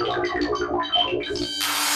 这就是我的故事和我